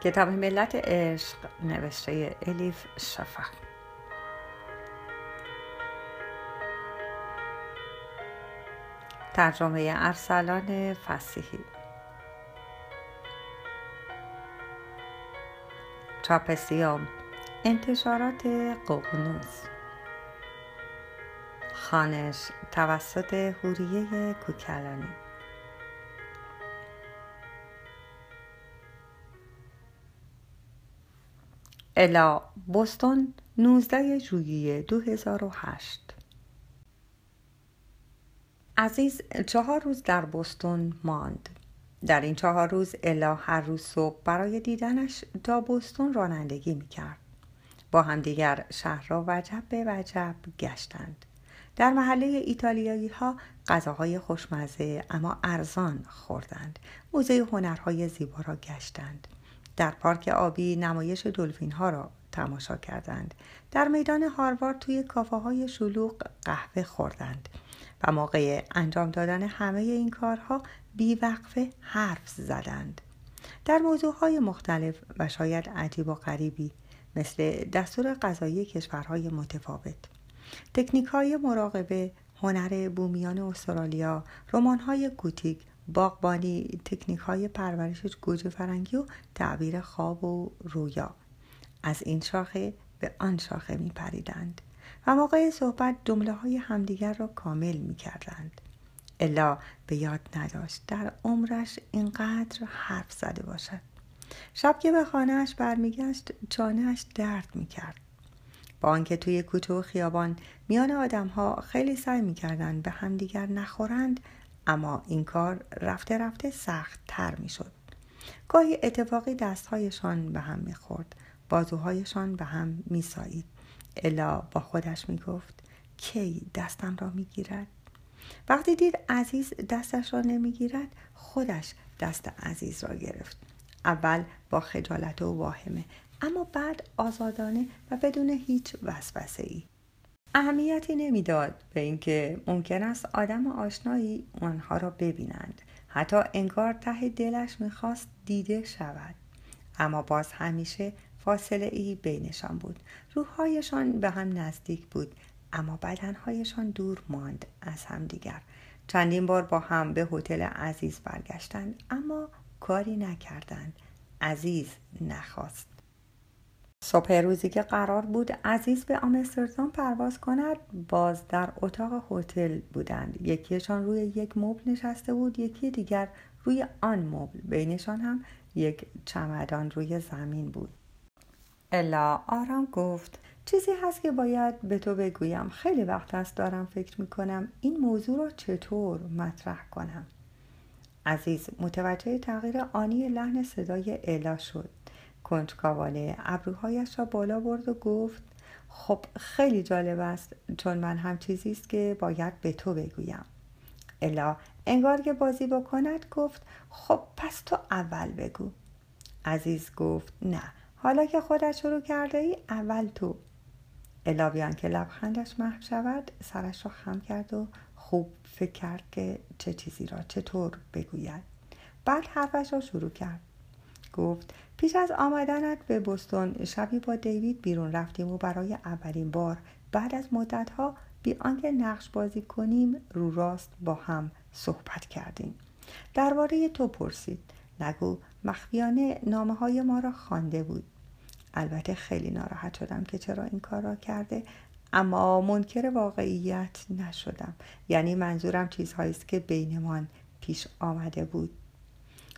کتاب ملت عشق نوشته الیف شفق. ترجمه ارسلان فسیحی. چاپسیوم انتشارات ققنوس خانش توسط هوریه کوکلانی. الا بوستون 19 ژوئیه 2008 عزیز چهار روز در بوستون ماند. در این چهار روز الا هر روز صبح برای دیدنش تا بوستون رانندگی می‌کرد. با همدیگر شهر را وجب به وجب گشتند. در محله ایتالیایی ها غذاهای خوشمزه اما ارزان خوردند. موزه هنرهای زیبا را گشتند. در پارک آبی نمایش دلفین ها را تماشا کردند. در میدان هاروارد توی کافه های شلوغ قهوه خوردند و موقع انجام دادن همه این کارها بیوقفه حرف زدند. در موضوع های مختلف و شاید عجیب و غریبی مثل دستور غذایی کشورهای متفاوت تکنیک های مراقبه هنر بومیان استرالیا رمان های گوتیک باغبانی تکنیک های پرورش گوجه فرنگی و تعبیر خواب و رویا. از این شاخه به آن شاخه می پریدند و موقع صحبت جمله های همدیگر را کامل می کردند. الا به یاد نداشت در عمرش اینقدر حرف زده باشد. شب که به خانهاش برمیگشت چانهاش درد می‌کرد. با آنکه توی کوچه و خیابان میان آدمها خیلی سعی می‌کردند به همدیگر نخورند اما این کار رفته رفته سخت تر می شد. گاهی اتفاقی دستهایشان به هم می خورد. بازوهایشان به هم می سایید. الا با خودش می گفت کی دستم را می گیرد؟ وقتی دید عزیز دستش را نمی گیرد خودش دست عزیز را گرفت. اول با خجالت و واهمه اما بعد آزادانه و بدون هیچ وسوسه ای. اهمیتی نمی‌داد به اینکه ممکن است آدم آشنایی آنها را ببینند. حتی انگار ته دلش می‌خواست دیده شود. اما باز همیشه فاصله ای بینشان بود. روحهایشان به هم نزدیک بود اما بدنهایشان دور ماند از همدیگر. چندین بار با هم به هتل عزیز برگشتند اما کاری نکردند. عزیز نخواست. صبح روزی که قرار بود عزیز به آمستردام پرواز کند باز در اتاق هتل بودند. یکیشان روی یک مبل نشسته بود یکی دیگر روی آن مبل. بینشان هم یک چمدان روی زمین بود. الا آرام گفت چیزی هست که باید به تو بگویم. خیلی وقت است دارم فکر می‌کنم این موضوع را چطور مطرح کنم. عزیز متوجه تغییر آنی لحن صدای الا شد. کنجکاوانه ابروهایش را بالا برد و گفت خب خیلی جالب است چون من هم چیزی است که باید به تو بگویم. الا انگار که بازی بکند گفت خب پس تو اول بگو. عزیز گفت نه حالا که خودت شروع کرده ای اول تو. الا بیان که لبخندش محو شود سرش را خم کرد و خوب فکر کرد که چه چیزی را چطور بگوید. بعد حرفش را شروع کرد. گفت پیش از آمدنت به بستون شبی با دیوید بیرون رفتیم و برای اولین بار بعد از مدتها بی آنکه نقش بازی کنیم رو راست با هم صحبت کردیم. درباره تو پرسید. نگو مخفیانه نامه های ما را خوانده بود. البته خیلی ناراحت شدم که چرا این کار را کرده اما منکر واقعیت نشدم. یعنی منظورم چیزهایی است که بینمان پیش آمده بود.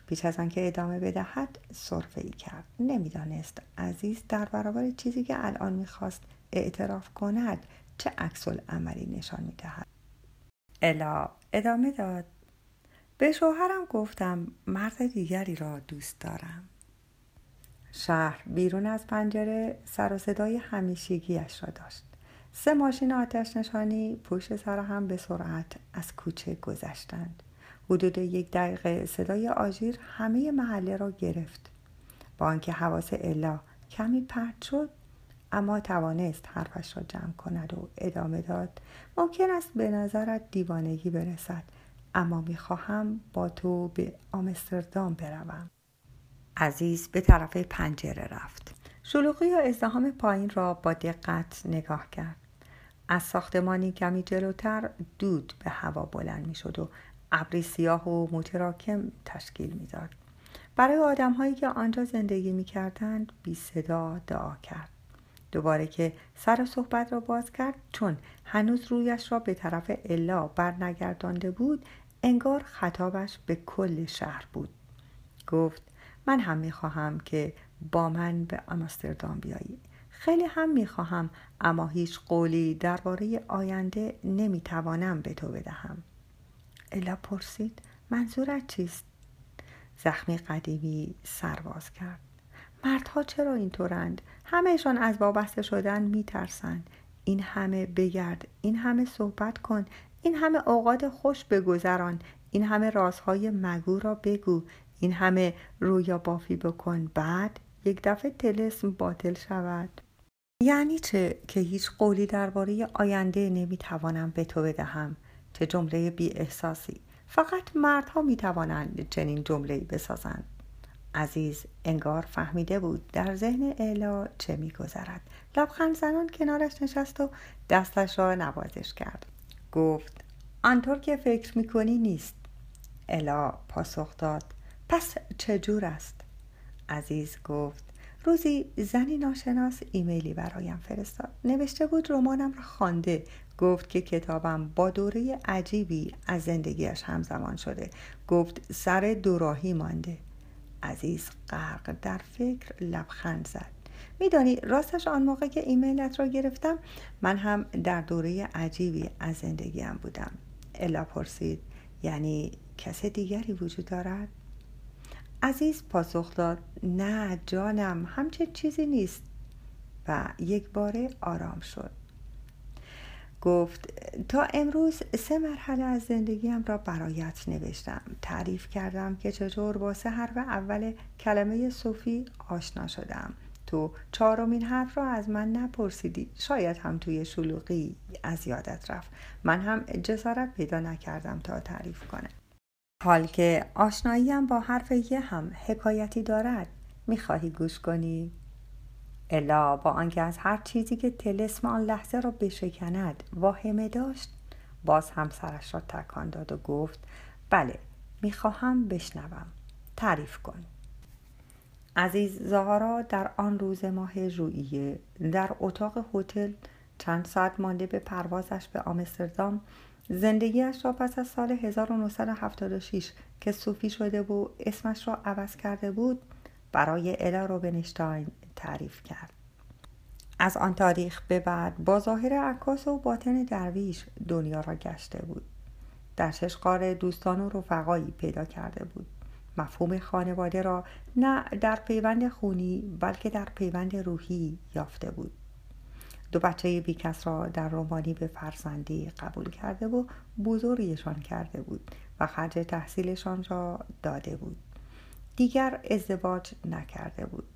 پیش از آنکه ادامه بدهد صرفه ای کرد. نمی‌دانست عزیز در برابر چیزی که الان می‌خواست اعتراف کند چه عکس عملی نشان می‌دهد. الا ادامه داد. به شوهرم گفتم مرد دیگری را دوست دارم. شهر بیرون از پنجره سر و صدای همیشگیش را داشت. سه ماشین آتش نشانی پشت سر هم به سرعت از کوچه گذشتند. حدود یک دقیقه صدای آژیر همه محله را گرفت. با آنکه حواس الا کمی پرت شد اما توانست حرفش را جمع کند و ادامه داد ممکن است به نظرت دیوانگی برسد اما می‌خواهم با تو به آمستردام بروم. عزیز به طرف پنجره رفت. شلوغی و ازدهام پایین را با دقت نگاه کرد. از ساختمانی کمی جلوتر دود به هوا بلند می شد و ابری سیاه و متراکم تشکیل می‌داد. برای آدم هایی که آنجا زندگی می کردند بی صدا دعا کرد. دوباره که سر صحبت را باز کرد چون هنوز رویش را به طرف الا برنگردانده بود انگار خطابش به کل شهر بود. گفت من هم می‌خواهم که با من به آمستردام بیایی. خیلی هم می‌خواهم اما هیچ قولی درباره آینده نمی‌توانم به تو بدهم. الا پرسید منظورت چیست؟ زخمی قدیمی سرباز کرد. مردها چرا اینطورند؟ همهشان از وابسته شدن میترسند. این همه بگرد این همه صحبت کن این همه اوقات خوش بگذران این همه رازهای مگو را بگو این همه رویا بافی بکن. بعد یک دفعه تلسم باطل شود. یعنی چه که هیچ قولی درباره آینده نمی‌توانم به تو بدهم؟ چه جمله بی احساسی فقط مردها می‌توانند چنین جمله بسازند. عزیز انگار فهمیده بود در ذهن الا چه میگذرد. لبخند زنان کنارش نشست و دستش را نوازش کرد. گفت آنطور که فکر می‌کنی نیست. الا پاسخ داد پس چجور است؟ عزیز گفت روزی زنی ناشناس ایمیلی برایم فرستاد. نوشته بود رمانم را خوانده گفت که کتابم با دوره عجیبی از زندگیش همزمان شده. گفت سر دوراهی مانده. عزیز غرق در فکر لبخند زد. میدانی راستش آن موقع که ایمیلت را گرفتم من هم در دوره عجیبی از زندگیم بودم. الا پرسید یعنی کس دیگری وجود دارد؟ عزیز پاسخ داد نه جانم همچه چیزی نیست. و یک باره آرام شد. گفت تا امروز سه مرحله از زندگیم را برایت نوشتم. تعریف کردم که چطور با سه حرف اول کلمه صوفی آشنا شدم. تو چهارمین حرف را از من نپرسیدی. شاید هم توی شلوغی از یادت رفت. من هم جسارت پیدا نکردم تا تعریف کنم. حال که آشناییم با حرف یه هم حکایتی دارد می‌خواهی گوش کنی؟ الا با آنکه از هر چیزی که تلسم آن لحظه را بشکند واهمه داشت باز هم سرش را تکان داد و گفت بله می‌خواهم بشنوم تعریف کن. عزیز زهارا در آن روز ماه ژوئیه در اتاق هتل چند ساعت مانده به پروازش به آمستردام زندگیش را پس از سال 1976 که صوفی شده و اسمش را عوض کرده بود برای الا روبنشتاین تعریف کرد. از آن تاریخ به بعد با ظاهر عکاس و باطن درویش دنیا را گشته بود. در ششقار دوستان و رفقایی پیدا کرده بود. مفهوم خانواده را نه در پیوند خونی بلکه در پیوند روحی یافته بود. دو بچه بیکس را در رومانی به فرزندی قبول کرده و بزرگشان کرده بود و خرج تحصیلشان را داده بود. دیگر ازدواج نکرده بود.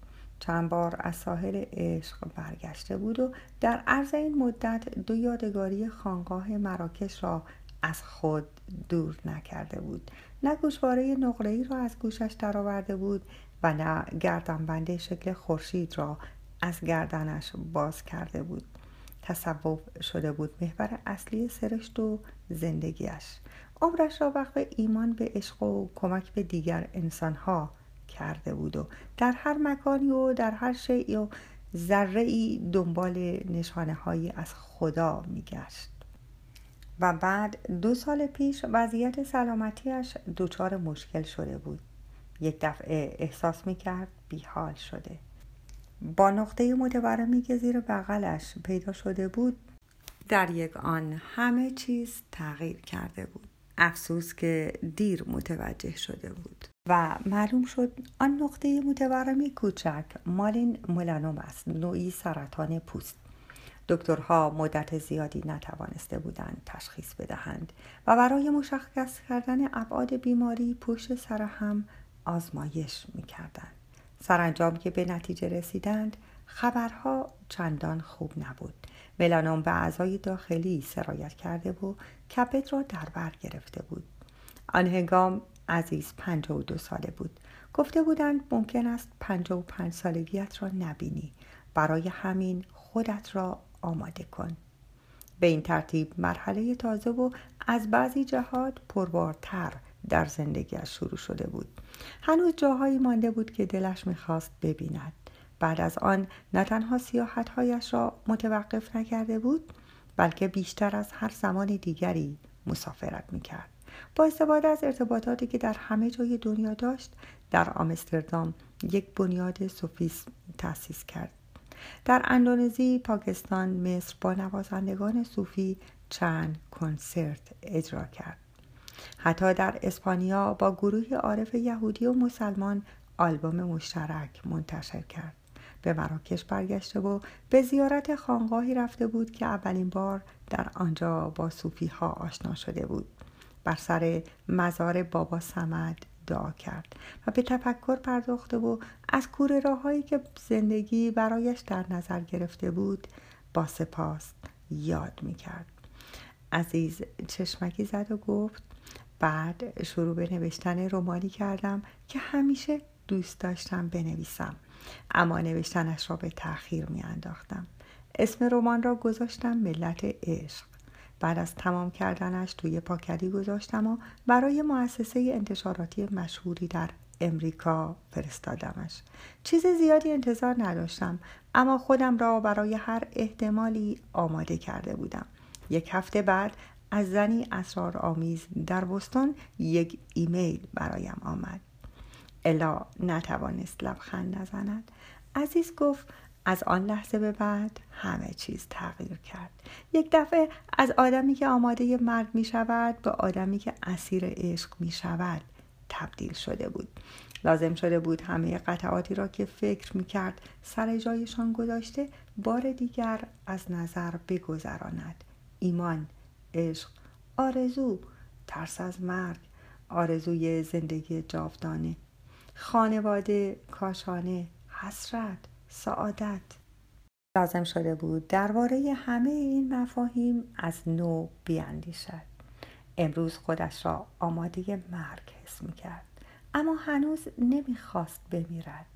چند بار از ساحل عشق برگشته بود و در عرض این مدت دو یادگاری خانقاه مراکش را از خود دور نکرده بود. نه گوشواره نقره‌ای را از گوشش درآورده بود و نه گردنبند شکل خورشید را از گردنش باز کرده بود. تصوف شده بود محور اصلی سرشت و زندگیش عمرش را وقف ایمان به عشق و کمک به دیگر انسانها کرده بود و در هر مکانی و در هر شیعی و ذره ای دنبال نشانه هایی از خدا میگشت. و بعد دو سال پیش وضعیت سلامتیش دچار مشکل شده بود. یک دفعه احساس می‌کرد بیحال شده. با نقطه متورمی که زیر بغلش پیدا شده بود در یک آن همه چیز تغییر کرده بود. افسوس که دیر متوجه شده بود. و معلوم شد آن نقطه متورمی کوچک مالین ملانوم است نوعی سرطان پوست. دکترها مدت زیادی نتوانسته بودند تشخیص بدهند و برای مشخص کردن ابعاد بیماری پشت سر هم آزمایش می‌کردند. سرانجام که به نتیجه رسیدند خبرها چندان خوب نبود. ملانوم به اعضای داخلی سرایت کرده و کبد را در بر گرفته بود. آن هنگام عزیز پنج و دو ساله بود. گفته بودند ممکن است پنجاه و پنج سالگیت را نبینی. برای همین خودت را آماده کن. به این ترتیب مرحله تازه و از بعضی جهات پربارتر در زندگیش شروع شده بود. هنوز جاهایی مانده بود که دلش می‌خواست ببیند. بعد از آن نه تنها سیاحتهایش را متوقف نکرده بود بلکه بیشتر از هر زمان دیگری مسافرت می‌کرد. با استفاده از ارتباطاتی که در همه جای دنیا داشت در آمستردام یک بنیاد سوفیسم تأسیس کرد در اندونزی، پاکستان، مصر با نوازندگان صوفی چند کنسرت اجرا کرد. حتی در اسپانیا با گروه عارف یهودی و مسلمان آلبوم مشترک منتشر کرد. به مراکش برگشته و به زیارت خانقاهی رفته بود که اولین بار در آنجا با صوفی ها آشنا شده بود. بر سر مزار بابا سمد دعا کرد و به تفکر پرداخته و از کوره راههایی که زندگی برایش در نظر گرفته بود با سپاس یاد می کرد. عزیز چشمکی زد و گفت بعد شروع به نوشتن رومانی کردم که همیشه دوست داشتم بنویسم اما نوشتنش را به تأخیر می انداختم. اسم رمان را گذاشتم ملت عشق بعد از تمام کردنش توی پاکدی گذاشتم و برای مؤسسه انتشاراتی مشهوری در امریکا فرستادمش. چیز زیادی انتظار نداشتم اما خودم را برای هر احتمالی آماده کرده بودم. یک هفته بعد از زنی اسرار آمیز در بستون یک ایمیل برایم آمد. الا نتوانست لبخند نزند. عزیز گفت از آن لحظه به بعد همه چیز تغییر کرد. یک دفعه از آدمی که آماده مرگ می شود به آدمی که اسیر عشق می شود تبدیل شده بود. لازم شده بود همه قطعاتی را که فکر می کرد سر جایشان گذاشته بار دیگر از نظر بگذراند. ایمان عشق آرزو ترس از مرگ آرزوی زندگی جاودانه خانواده کاشانه حسرت. سعادت. لازم شده بود درباره همه این مفاهیم از نو بیاندیشد. امروز خودش را آماده مرگ حس می کرد اما هنوز نمی‌خواست بمیرد.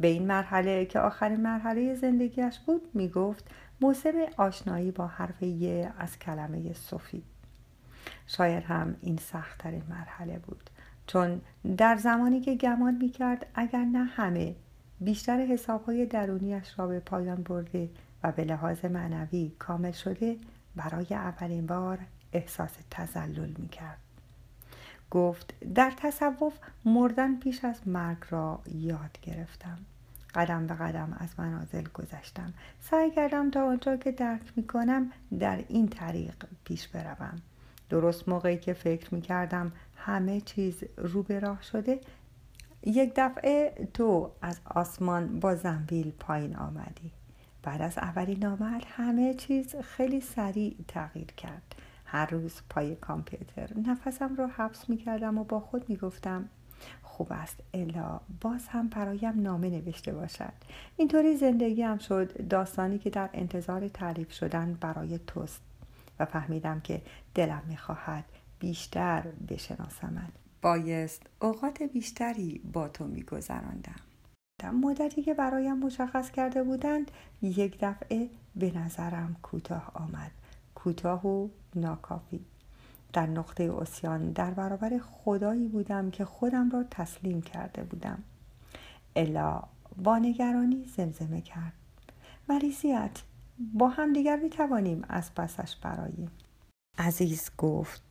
به این مرحله که آخرین مرحله زندگیش بود می گفت موسم آشنایی با حرف یه از کلمه صوفی شاید هم این سختترین مرحله بود چون در زمانی که گمان می کرد اگر نه همه بیشتر حسابهای درونیش را به پایان برده و به لحاظ معنوی کامل شده برای اولین بار احساس تزلل می کرد. گفت در تصوف مردن پیش از مرگ را یاد گرفتم. قدم به قدم از منازل گذشتم. سعی کردم تا آنجا که درک می کنم در این طریق پیش بروم. درست موقعی که فکر می کردم همه چیز رو به راه شده یک دفعه تو از آسمان با زنبیل پایین آمدی. بعد از اولین آمد همه چیز خیلی سریع تغییر کرد. هر روز پای کامپیوتر نفسم رو حبس می کردم و با خود می گفتم خوب است الا باز هم برایم نامه نوشته باشد. اینطوری زندگی هم شد داستانی که در انتظار تعریف شدن برای توست و فهمیدم که دلم می‌خواهد بیشتر بشناسمد بایست اوقات بیشتری با تو میگذراندم. مدتی که برایم مشخص کرده بودند یک دفعه به نظرم کوتاه آمد. کوتاه و ناکافی. در نقطه اسیان در برابر خدایی بودم که خودم را تسلیم کرده بودم. الا با نگرانی زمزمه کرد. مریضیت با هم دیگر می توانیم از پسش براییم. عزیز گفت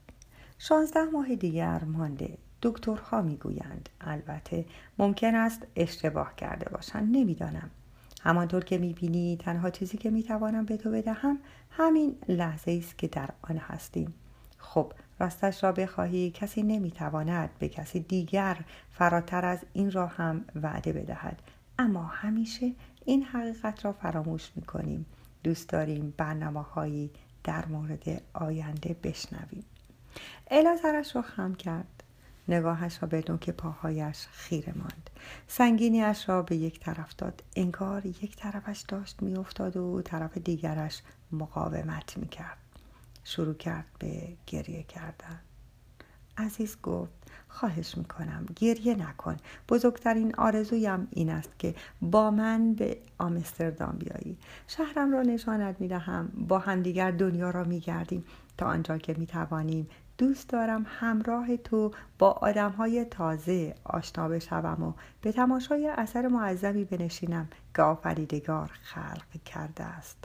شانزده ماه دیگر مانده دکترها می‌گویند. البته ممکن است اشتباه کرده باشند. نمی‌دانم. همانطور که می‌بینی تنها چیزی که می‌توانم به تو بدهم همین لحظه است که در آن هستیم. خب راستش را بخواهی کسی نمی‌تواند به کسی دیگر فراتر از این را هم وعده بدهد. اما همیشه این حقیقت را فراموش می‌کنیم. دوست داریم برنامه هایی در مورد آینده بشنویم. الا سرش را خم کرد. نگاهش را به نوک پاهایش خیره ماند. سنگینیش را به یک طرف داد. انگار یک طرفش داشت میافتاد و طرف دیگرش مقاومت می‌کرد. شروع کرد به گریه کردن. عزیز گفت خواهش می‌کنم گریه نکن. بزرگترین آرزویم این است که با من به آمستردام بیایی. شهرم را نشانت می‌دهم. با همدیگر دنیا را میگردیم. تا آنجا که می‌توانیم دوست دارم همراه تو با آدم های تازه آشنا بشوم و به تماشای اثر معظمی بنشینم که آفریدگار خلق کرده است.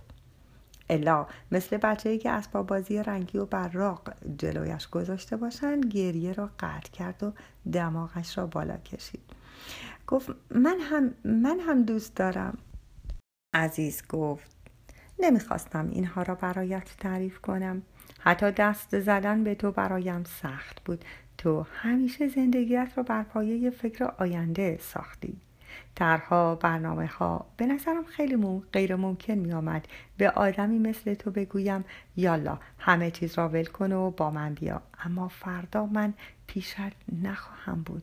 الا مثل بچه ای که اسباب بازی رنگی و براق جلویش گذاشته باشند گریه را قطع کرد و دماغش را بالا کشید. گفت من هم من هم دوست دارم. عزیز گفت نمی‌خواستم اینها را برایت تعریف کنم. حتی دست زدن به تو برایم سخت بود. تو همیشه زندگیت را بر پایه فکر آینده ساختی. طرها برنامه ها به نظرم خیلی غیر ممکن می آمد به آدمی مثل تو بگویم یالا همه چیز را ول کن و با من بیا. اما فردا من پیشت نخواهم بود.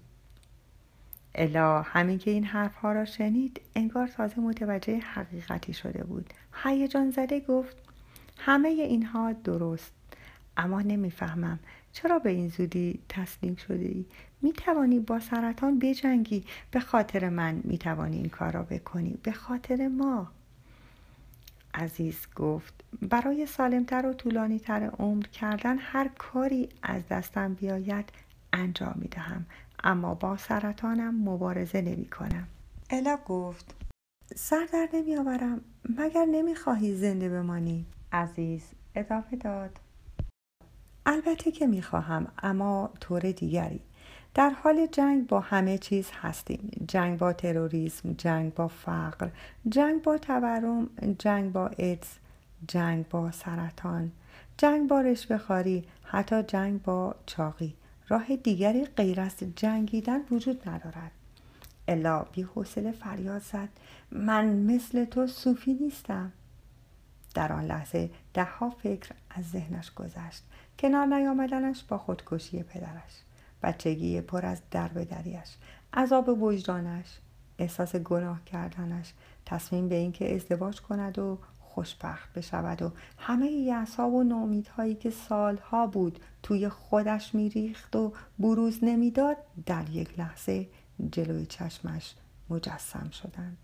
الا همین که این حرفها را شنید انگار تازه متوجه حقیقتی شده بود. هیجان زده گفت همه اینها درست. اما نمی‌فهمم. چرا به این زودی تسلیم شده ای؟ می توانی با سرطان بجنگی. به خاطر من می توانی این کار را بکنی. به خاطر ما. عزیز گفت برای سالمتر و طولانی تر عمر کردن هر کاری از دستم بیاید انجام می دهم اما با سرطانم مبارزه نمی کنم الا گفت سر در نمی آورم مگر نمی خواهی زنده بمانی؟ عزیز ادامه داد. البته که می‌خواهم اما طور دیگری. در حال جنگ با همه چیز هستیم. جنگ با تروریسم جنگ با فقر جنگ با تورم جنگ با ایدز جنگ با سرطان جنگ با رشوهخواری حتی جنگ با چاقی. راه دیگری غیر از جنگیدن وجود ندارد. الا بی حوصله فریاد زد. من مثل تو صوفی نیستم. در آن لحظه دهها فکر از ذهنش گذشت. کنار نیامدنش با خودکشی پدرش. بچگی پر از دربدریش عذاب وجدانش. احساس گناه کردنش. تصمیم به اینکه ازدواج کند و خوشبخت بشود و همه یعصاب و نامیدهایی که سالها بود توی خودش میریخت و بروز نمی‌داد در یک لحظه جلوی چشمش مجسم شدند.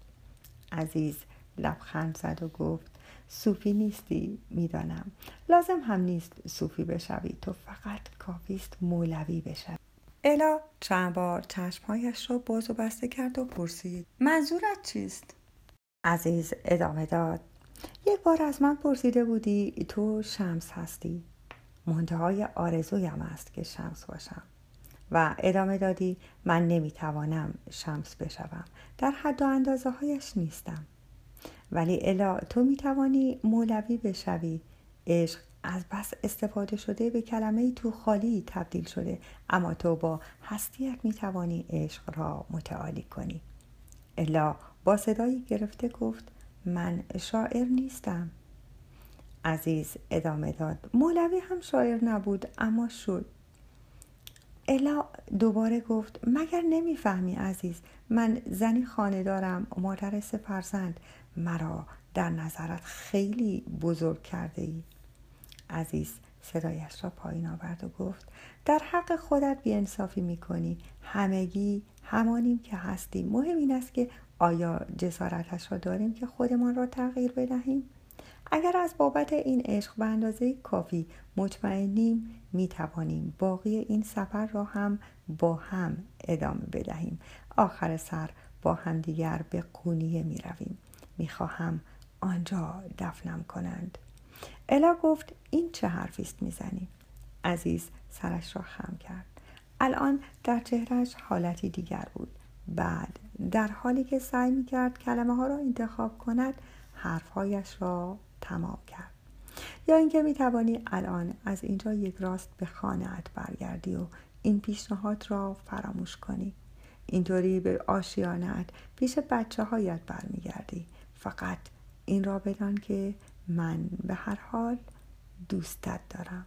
عزیز لبخند زد و گفت صوفی نیستی می‌دانم. لازم هم نیست صوفی بشوی. تو فقط کافیست مولوی بشوی. الا چند بار چشمهایش را باز و بسته کرد و پرسید منظورت چیست؟ عزیز ادامه داد. یک بار از من پرسیده بودی تو شمس هستی. منتهای آرزویم است که شمس باشم. و ادامه دادی من نمی‌توانم شمس بشوم. در حد و اندازه هایش نیستم. ولی الا تو می توانی مولوی بشوی. عشق از بس استفاده شده به کلمه تو خالی تبدیل شده. اما تو با هستیت می توانی عشق را متعالی کنی. الا با صدایی گرفته گفت من شاعر نیستم. عزیز ادامه داد مولوی هم شاعر نبود اما شد. الا دوباره گفت مگر نمی‌فهمی عزیز من زنی خانه دارم مادر سه فرزند. مرا در نظرت خیلی بزرگ کرده ای عزیز صدایش را پایین آورد و گفت در حق خودت بیانصافی می‌کنی. همگی همانیم که هستیم. مهم این است که آیا جسارتش را داریم که خودمان را تغییر بدهیم؟ اگر از بابت این عشق به اندازه کافی مطمئنیم می توانیم باقی این سفر را هم با هم ادامه بدهیم. آخر سر با همدیگر به قونیه می رویم می خواهم آنجا دفنم کنند. الا گفت این چه حرفی است می‌زنی؟ عزیز سرش را خم کرد. الان در چهرش حالتی دیگر بود. بعد در حالی که سعی می کرد کلمه ها را انتخاب کند حرفهایش را تمام کرد. یا اینکه می توانی الان از اینجا یک راست به خانهات برگردی و این پیشنهاد را فراموش کنی. اینطوری به آشیانت پیش بچه هایت برمیگردی. فقط این را بدان که من به هر حال دوستت دارم.